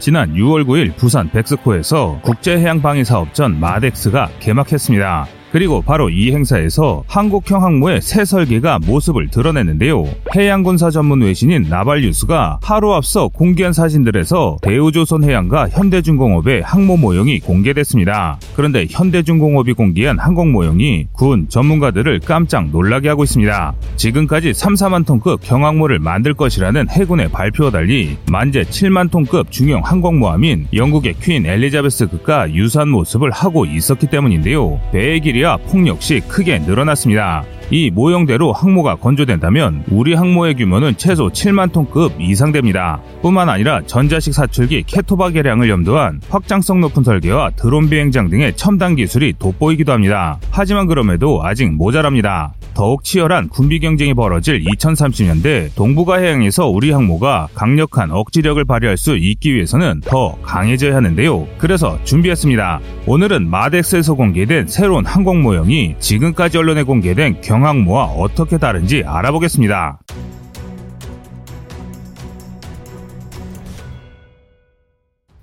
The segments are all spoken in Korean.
지난 6월 9일 부산 백스코에서 국제해양방위사업 전 마덱스가 개막했습니다. 그리고 바로 이 행사에서 한국형 항모의 새 설계가 모습을 드러냈는데요. 해양군사 전문 외신인 나발뉴스가 하루 앞서 공개한 사진들에서 대우조선 해양과 현대중공업의 항모 모형이 공개됐습니다. 그런데 현대중공업이 공개한 항공 모형이 군 전문가들을 깜짝 놀라게 하고 있습니다. 지금까지 3, 4만 톤급 경항모를 만들 것이라는 해군의 발표와 달리 만재 7만 톤급 중형 항공모함인 영국의 퀸 엘리자베스급과 유사한 모습을 하고 있었기 때문인데요. 배의 길이 소리와 폭 역시 크게 늘어났습니다. 이 모형대로 항모가 건조된다면 우리 항모의 규모는 최소 7만 톤급 이상 됩니다. 뿐만 아니라 전자식 사출기 캐토바 개량을 염두한 확장성 높은 설계와 드론 비행장 등의 첨단 기술이 돋보이기도 합니다. 하지만 그럼에도 아직 모자랍니다. 더욱 치열한 군비 경쟁이 벌어질 2030년대 동북아 해양에서 우리 항모가 강력한 억지력을 발휘할 수 있기 위해서는 더 강해져야 하는데요. 그래서 준비했습니다. 오늘은 마덱스에서 공개된 새로운 항공 모형이 지금까지 언론에 공개된 경 항모와 어떻게 다른지 알아보겠습니다.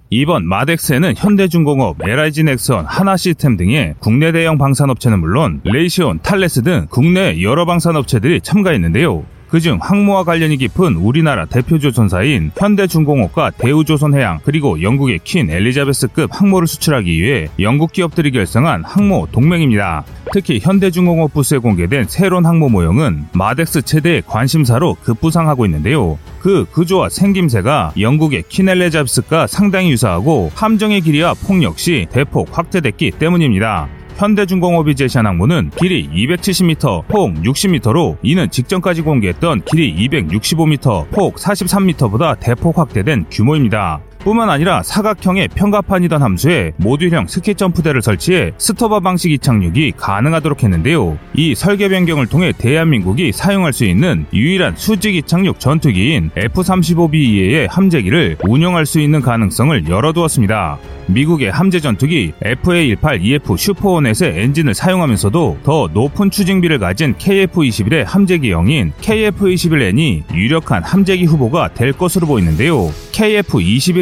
이번 마덱스에는 현대중공업, LIG 넥선, 하나시스템 등의 국내 대형 방산업체는 물론 레이시온, 탈레스 등 국내 여러 방산업체들이 참가했는데요. 그중 항모와 관련이 깊은 우리나라 대표 조선사인 현대중공업과 대우조선해양 그리고 영국의 퀸 엘리자베스급 항모를 수출하기 위해 영국 기업들이 결성한 항모 동맹입니다. 특히 현대중공업 부스에 공개된 새로운 항모 모형은 MADEX 최대의 관심사로 급부상하고 있는데요. 그 구조와 생김새가 영국의 퀸 엘리자베스급과 상당히 유사하고 함정의 길이와 폭 역시 대폭 확대됐기 때문입니다. 현대중공업이 제시한 항모는 길이 270m, 폭 60m로 이는 직전까지 공개했던 길이 265m, 폭 43m보다 대폭 확대된 규모입니다. 뿐만 아니라 사각형의 평갑판이던 함수에 모듈형 스키 점프대를 설치해 STOBAR 방식 이착륙이 가능하도록 했는데요. 이 설계 변경을 통해 대한민국이 사용할 수 있는 유일한 수직 이착륙 전투기인 F-35B 이외의 함재기를 운영할 수 있는 가능성을 열어두었습니다. 미국의 함재 전투기 FA-18EF Super Hornet의 엔진을 사용하면서도 더 높은 추중비를 가진 KF-21의 함재기형인 KF-21N이 유력한 함재기 후보가 될 것으로 보이는데요.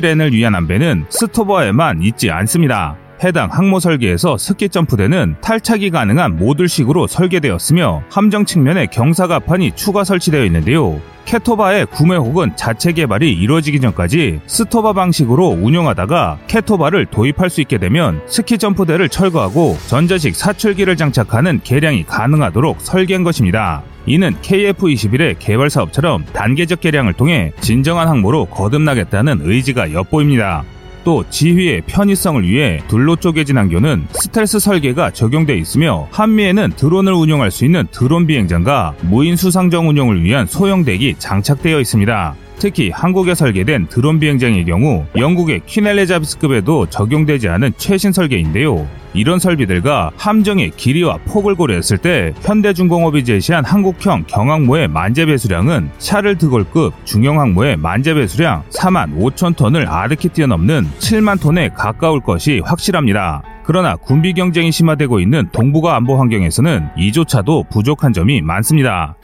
KF-21N을 위한 안배는 STOBAR에만 있지 않습니다. 해당 항모 설계에서 스키 점프대는 탈착이 가능한 모듈식으로 설계되었으며 함정 측면에 경사갑판이 추가 설치되어 있는데요. CATOBAR의 구매 혹은 자체 개발이 이루어지기 전까지 STOBAR 방식으로 운영하다가 CATOBAR를 도입할 수 있게 되면 스키 점프대를 철거하고 전자식 사출기를 장착하는 개량이 가능하도록 설계한 것입니다. 이는 KF-21의 개발 사업처럼 단계적 개량을 통해 진정한 항모로 거듭나겠다는 의지가 엿보입니다. 또 지휘의 편의성을 위해 둘로 쪼개진 항교는 스텔스 설계가 적용돼 있으며 한미에는 드론을 운용할 수 있는 드론 비행장과 무인 수상정 운용을 위한 소형 대기 장착되어 있습니다. 특히 한국에 설계된 드론 비행장의 경우 영국의 퀸엘레자비스급에도 적용되지 않은 최신 설계인데요. 이런 설비들과 함정의 길이와 폭을 고려했을 때 현대중공업이 제시한 한국형 경항모의 만재 배수량은 샤를 드골급 중형 항모의 만재 배수량 4만 5천 톤을 아득히 뛰어넘는 7만 톤에 가까울 것이 확실합니다. 그러나 군비 경쟁이 심화되고 있는 동북아 안보 환경에서는 이조차도 부족한 점이 많습니다.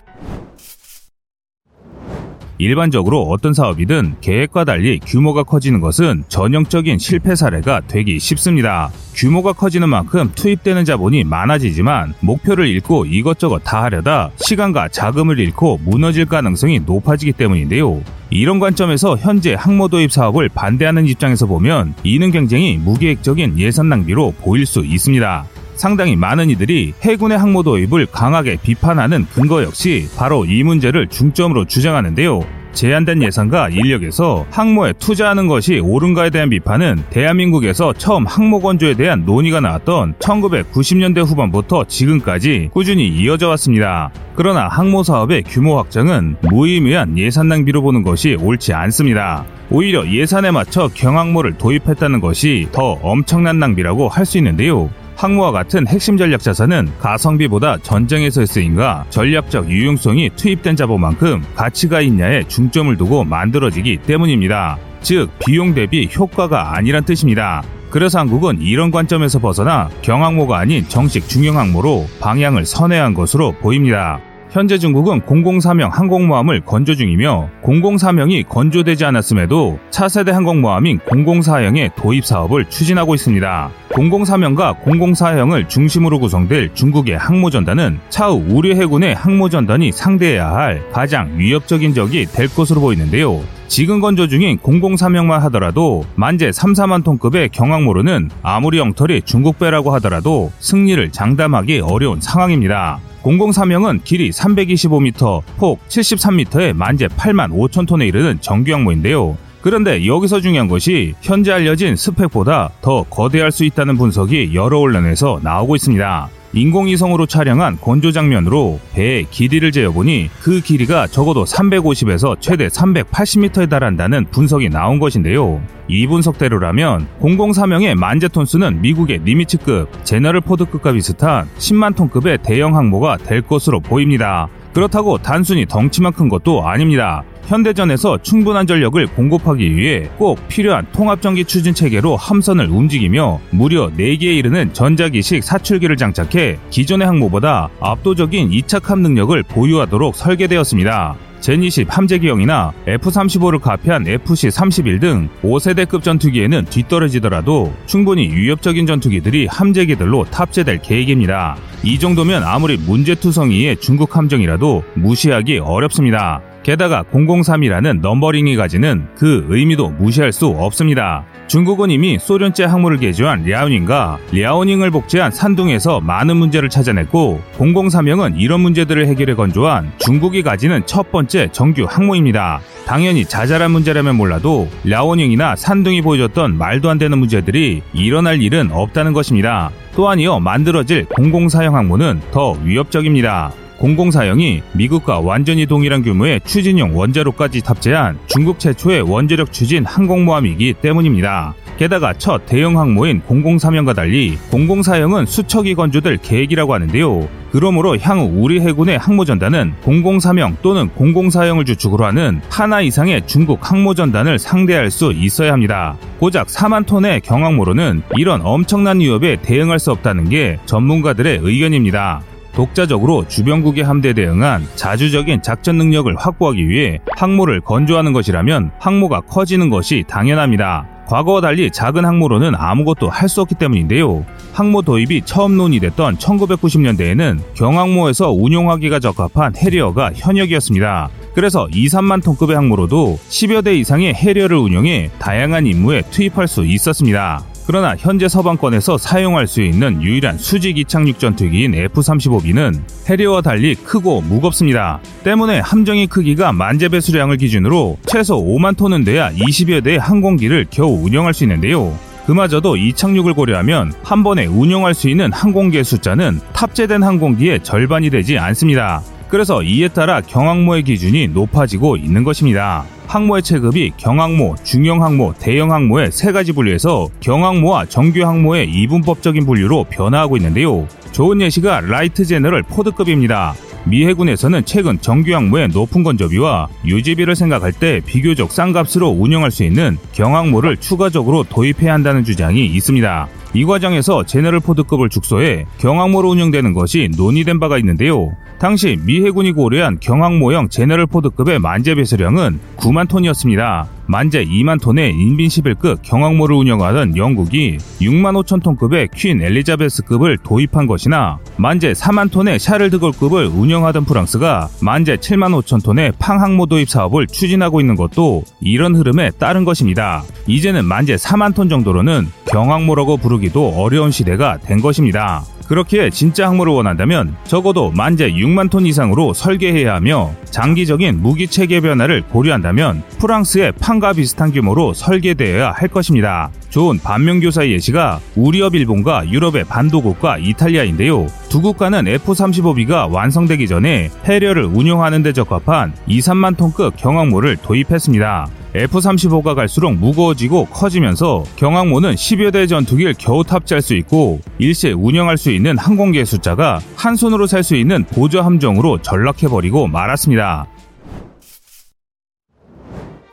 일반적으로 어떤 사업이든 계획과 달리 규모가 커지는 것은 전형적인 실패 사례가 되기 쉽습니다. 규모가 커지는 만큼 투입되는 자본이 많아지지만 목표를 잃고 이것저것 다 하려다 시간과 자금을 잃고 무너질 가능성이 높아지기 때문인데요. 이런 관점에서 현재 항모 도입 사업을 반대하는 입장에서 보면 이는 굉장히 무계획적인 예산 낭비로 보일 수 있습니다. 상당히 많은 이들이 해군의 항모 도입을 강하게 비판하는 근거 역시 바로 이 문제를 중점으로 주장하는데요. 제한된 예산과 인력에서 항모에 투자하는 것이 옳은가에 대한 비판은 대한민국에서 처음 항모 건조에 대한 논의가 나왔던 1990년대 후반부터 지금까지 꾸준히 이어져 왔습니다. 그러나 항모 사업의 규모 확장은 무의미한 예산 낭비로 보는 것이 옳지 않습니다. 오히려 예산에 맞춰 경항모를 도입했다는 것이 더 엄청난 낭비라고 할 수 있는데요. 항모와 같은 핵심 전략 자산은 가성비보다 전쟁에서의 쓰임과 전략적 유용성이 투입된 자본만큼 가치가 있냐에 중점을 두고 만들어지기 때문입니다. 즉, 비용 대비 효과가 아니란 뜻입니다. 그래서 한국은 이런 관점에서 벗어나 경항모가 아닌 정식 중형 항모로 방향을 선회한 것으로 보입니다. 현재 중국은 공공사명 항공모함을 건조 중이며 공공사명이 건조되지 않았음에도 차세대 항공모함인 공공사형의 도입 사업을 추진하고 있습니다. 공공사명과 공공사형을 중심으로 구성될 중국의 항모전단은 차후 우리 해군의 항모전단이 상대해야 할 가장 위협적인 적이 될 것으로 보이는데요. 지금 건조 중인 공공사명만 하더라도 만재 3, 4만 톤급의 경항모로는 아무리 엉터리 중국배라고 하더라도 승리를 장담하기 어려운 상황입니다. 공공사명은 길이 325m, 폭 73m에 만재 8만 5천 톤에 이르는 정규 항모인데요. 그런데 여기서 중요한 것이 현재 알려진 스펙보다 더 거대할 수 있다는 분석이 여러 언론에서 나오고 있습니다. 인공위성으로 촬영한 건조 장면으로 배의 길이를 재어보니 그 길이가 적어도 350에서 최대 380m에 달한다는 분석이 나온 것인데요. 이 분석대로라면 공공사명의 만재톤수는 미국의 니미츠급, 제너럴 포드급과 비슷한 10만 톤급의 대형 항모가 될 것으로 보입니다. 그렇다고 단순히 덩치만 큰 것도 아닙니다. 현대전에서 충분한 전력을 공급하기 위해 꼭 필요한 통합전기 추진 체계로 함선을 움직이며 무려 4개에 이르는 전자기식 사출기를 장착해 기존의 항모보다 압도적인 이착함 능력을 보유하도록 설계되었습니다. 젠20 함재기형이나 F-35를 카피한 FC-31 등 5세대급 전투기에는 뒤떨어지더라도 충분히 위협적인 전투기들이 함재기들로 탑재될 계획입니다. 이 정도면 아무리 문제투성이의 중국 함정이라도 무시하기 어렵습니다. 게다가 003이라는 넘버링이 가지는 그 의미도 무시할 수 없습니다. 중국은 이미 소련제 항모를 개조한 랴오닝과 랴오닝을 복제한 산둥에서 많은 문제를 찾아냈고 003형은 이런 문제들을 해결해 건조한 중국이 가지는 첫 번째 정규 항모입니다. 당연히 자잘한 문제라면 몰라도 랴오닝이나 산둥이 보여줬던 말도 안 되는 문제들이 일어날 일은 없다는 것입니다. 또한 이어 만들어질 004형 항모는 더 위협적입니다. 공공사형이 미국과 완전히 동일한 규모의 추진용 원자로까지 탑재한 중국 최초의 원자력 추진 항공모함이기 때문입니다. 게다가 첫 대형 항모인 003형과 달리 004형은 수척이 건조될 계획이라고 하는데요. 그러므로 향후 우리 해군의 항모전단은 003형 또는 004형을 주축으로 하는 하나 이상의 중국 항모전단을 상대할 수 있어야 합니다. 고작 4만 톤의 경항모로는 이런 엄청난 위협에 대응할 수 없다는 게 전문가들의 의견입니다. 독자적으로 주변국의 함대에 대응한 자주적인 작전 능력을 확보하기 위해 항모를 건조하는 것이라면 항모가 커지는 것이 당연합니다. 과거와 달리 작은 항모로는 아무것도 할 수 없기 때문인데요. 항모 도입이 처음 논의됐던 1990년대에는 경항모에서 운용하기가 적합한 해리어가 현역이었습니다. 그래서 2, 3만 톤급의 항모로도 10여 대 이상의 해리어를 운용해 다양한 임무에 투입할 수 있었습니다. 그러나 현재 서방권에서 사용할 수 있는 유일한 수직 이착륙 전투기인 F-35B는 해리어와 달리 크고 무겁습니다. 때문에 함정의 크기가 만재배 수량을 기준으로 최소 5만 톤은 돼야 20여 대의 항공기를 겨우 운영할 수 있는데요. 그마저도 이착륙을 고려하면 한 번에 운영할 수 있는 항공기의 숫자는 탑재된 항공기의 절반이 되지 않습니다. 그래서 이에 따라 경항모의 기준이 높아지고 있는 것입니다. 항모의 체급이 경항모, 중형항모, 대형항모의 세 가지 분류에서 경항모와 정규항모의 이분법적인 분류로 변화하고 있는데요. 좋은 예시가 light 제럴드 포드급입니다. 미 해군에서는 최근 정규항모의 높은 건조비와 유지비를 생각할 때 비교적 싼 값으로 운영할 수 있는 경항모를 추가적으로 도입해야 한다는 주장이 있습니다. 이 과정에서 제럴드 포드급을 축소해 경항모로 운영되는 것이 논의된 바가 있는데요. 당시 미 해군이 고려한 경항모형 제너럴 포드급의 만재 배수량은 9만 톤이었습니다. 만재 2만 톤의 인빈시빌급 경항모를 운영하던 영국이 6만 5천 톤급의 퀸 엘리자베스급을 도입한 것이나 만재 4만 톤의 샤를드골급을 운영하던 프랑스가 만재 7만 5천 톤의 팡항모 도입 사업을 추진하고 있는 것도 이런 흐름에 따른 것입니다. 이제는 만재 4만 톤 정도로는 경항모라고 부르기도 어려운 시대가 된 것입니다. 그렇기에 진짜 항모를 원한다면 적어도 만재 6만 톤 이상으로 설계해야 하며 장기적인 무기 체계 변화를 고려한다면 프랑스의 팡과 비슷한 규모로 설계되어야 할 것입니다. 좋은 반면교사의 예시가 우리업 일본과 유럽의 반도국과 이탈리아인데요. 두 국가는 F-35B가 완성되기 전에 해려를 운용하는 데 적합한 2, 3만 톤급 경항모를 도입했습니다. F-35가 갈수록 무거워지고 커지면서 경항모는 10여 대 전투기를 겨우 탑재할 수 있고 일시에 운영할 수 있는 항공기의 숫자가 한 손으로 살수 있는 보조 함정으로 전락해버리고 말았습니다.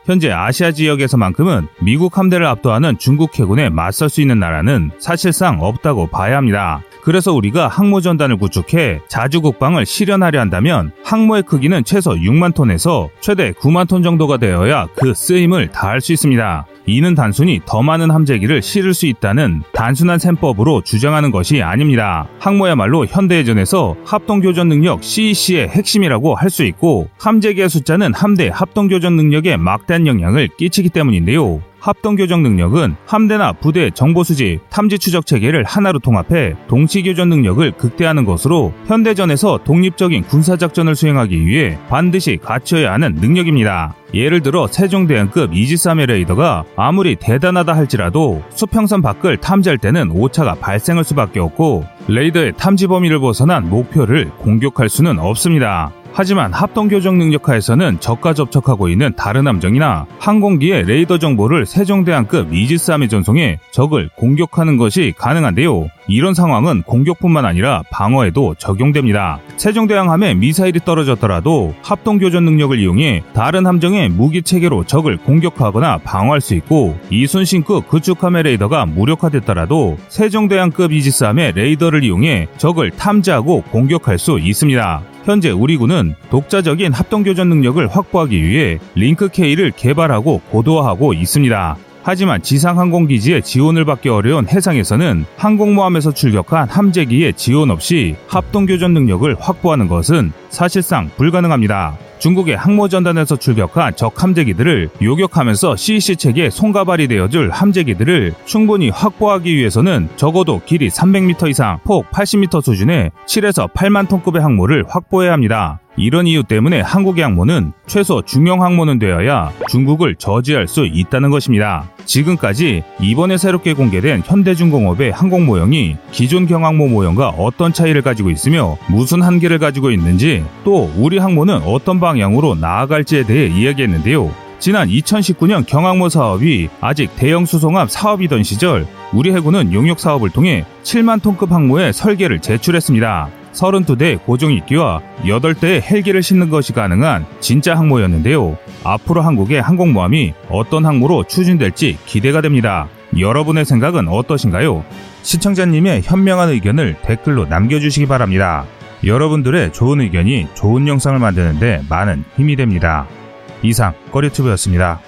현재 아시아 지역에서만큼은 미국 함대를 압도하는 중국 해군에 맞설 수 있는 나라는 사실상 없다고 봐야 합니다. 그래서 우리가 항모 전단을 구축해 자주 국방을 실현하려 한다면 항모의 크기는 최소 6만 톤에서 최대 9만 톤 정도가 되어야 그 쓰임을 다할 수 있습니다. 이는 단순히 더 많은 함재기를 실을 수 있다는 단순한 셈법으로 주장하는 것이 아닙니다. 항모야말로 현대해전에서 합동교전 능력 CEC의 핵심이라고 할 수 있고 함재기의 숫자는 함대 합동교전 능력에 막대한 영향을 끼치기 때문인데요. 합동교정 능력은 함대나 부대 정보 수집, 탐지 추적 체계를 하나로 통합해 동시 교전 능력을 극대화하는 것으로 현대전에서 독립적인 군사작전을 수행하기 위해 반드시 갖춰야 하는 능력입니다. 예를 들어 세종대왕급 이지스함의 레이더가 아무리 대단하다 할지라도 수평선 밖을 탐지할 때는 오차가 발생할 수밖에 없고 레이더의 탐지 범위를 벗어난 목표를 공격할 수는 없습니다. 하지만 합동교정 능력하에서는 적과 접촉하고 있는 다른 함정이나 항공기의 레이더 정보를 세종대왕급 이지스함에 전송해 적을 공격하는 것이 가능한데요. 이런 상황은 공격뿐만 아니라 방어에도 적용됩니다. 세종대왕 함에 미사일이 떨어졌더라도 합동교전 능력을 이용해 다른 함정의 무기 체계로 적을 공격하거나 방어할 수 있고 이순신급 구축함의 레이더가 무력화됐더라도 세종대왕급 이지스함의 레이더를 이용해 적을 탐지하고 공격할 수 있습니다. 현재 우리 군은 독자적인 합동교전 능력을 확보하기 위해 링크K를 개발하고 고도화하고 있습니다. 하지만 지상항공기지의 지원을 받기 어려운 해상에서는 항공모함에서 출격한 함재기의 지원 없이 합동교전 능력을 확보하는 것은 사실상 불가능합니다. 중국의 항모전단에서 출격한 적 함재기들을 요격하면서 CEC 체계 손가발이 되어줄 함재기들을 충분히 확보하기 위해서는 적어도 길이 300m 이상, 폭 80m 수준의 7에서 8만 톤급의 항모를 확보해야 합니다. 이런 이유 때문에 한국의 항모는 최소 중형 항모는 되어야 중국을 저지할 수 있다는 것입니다. 지금까지 이번에 새롭게 공개된 현대중공업의 항공 모형이 기존 경항모 모형과 어떤 차이를 가지고 있으며 무슨 한계를 가지고 있는지 또 우리 항모는 어떤 방향으로 나아갈지에 대해 이야기했는데요. 지난 2019년 경항모 사업이 아직 대형 수송함 사업이던 시절 우리 해군은 용역 사업을 통해 7만 톤급 항모의 설계를 제출했습니다. 32대 고정익기와 8대의 헬기를 싣는 것이 가능한 진짜 항모였는데요. 앞으로 한국의 항공모함이 어떤 항모로 추진될지 기대가 됩니다. 여러분의 생각은 어떠신가요? 시청자님의 현명한 의견을 댓글로 남겨주시기 바랍니다. 여러분들의 좋은 의견이 좋은 영상을 만드는데 많은 힘이 됩니다. 이상 꺼리튜브였습니다.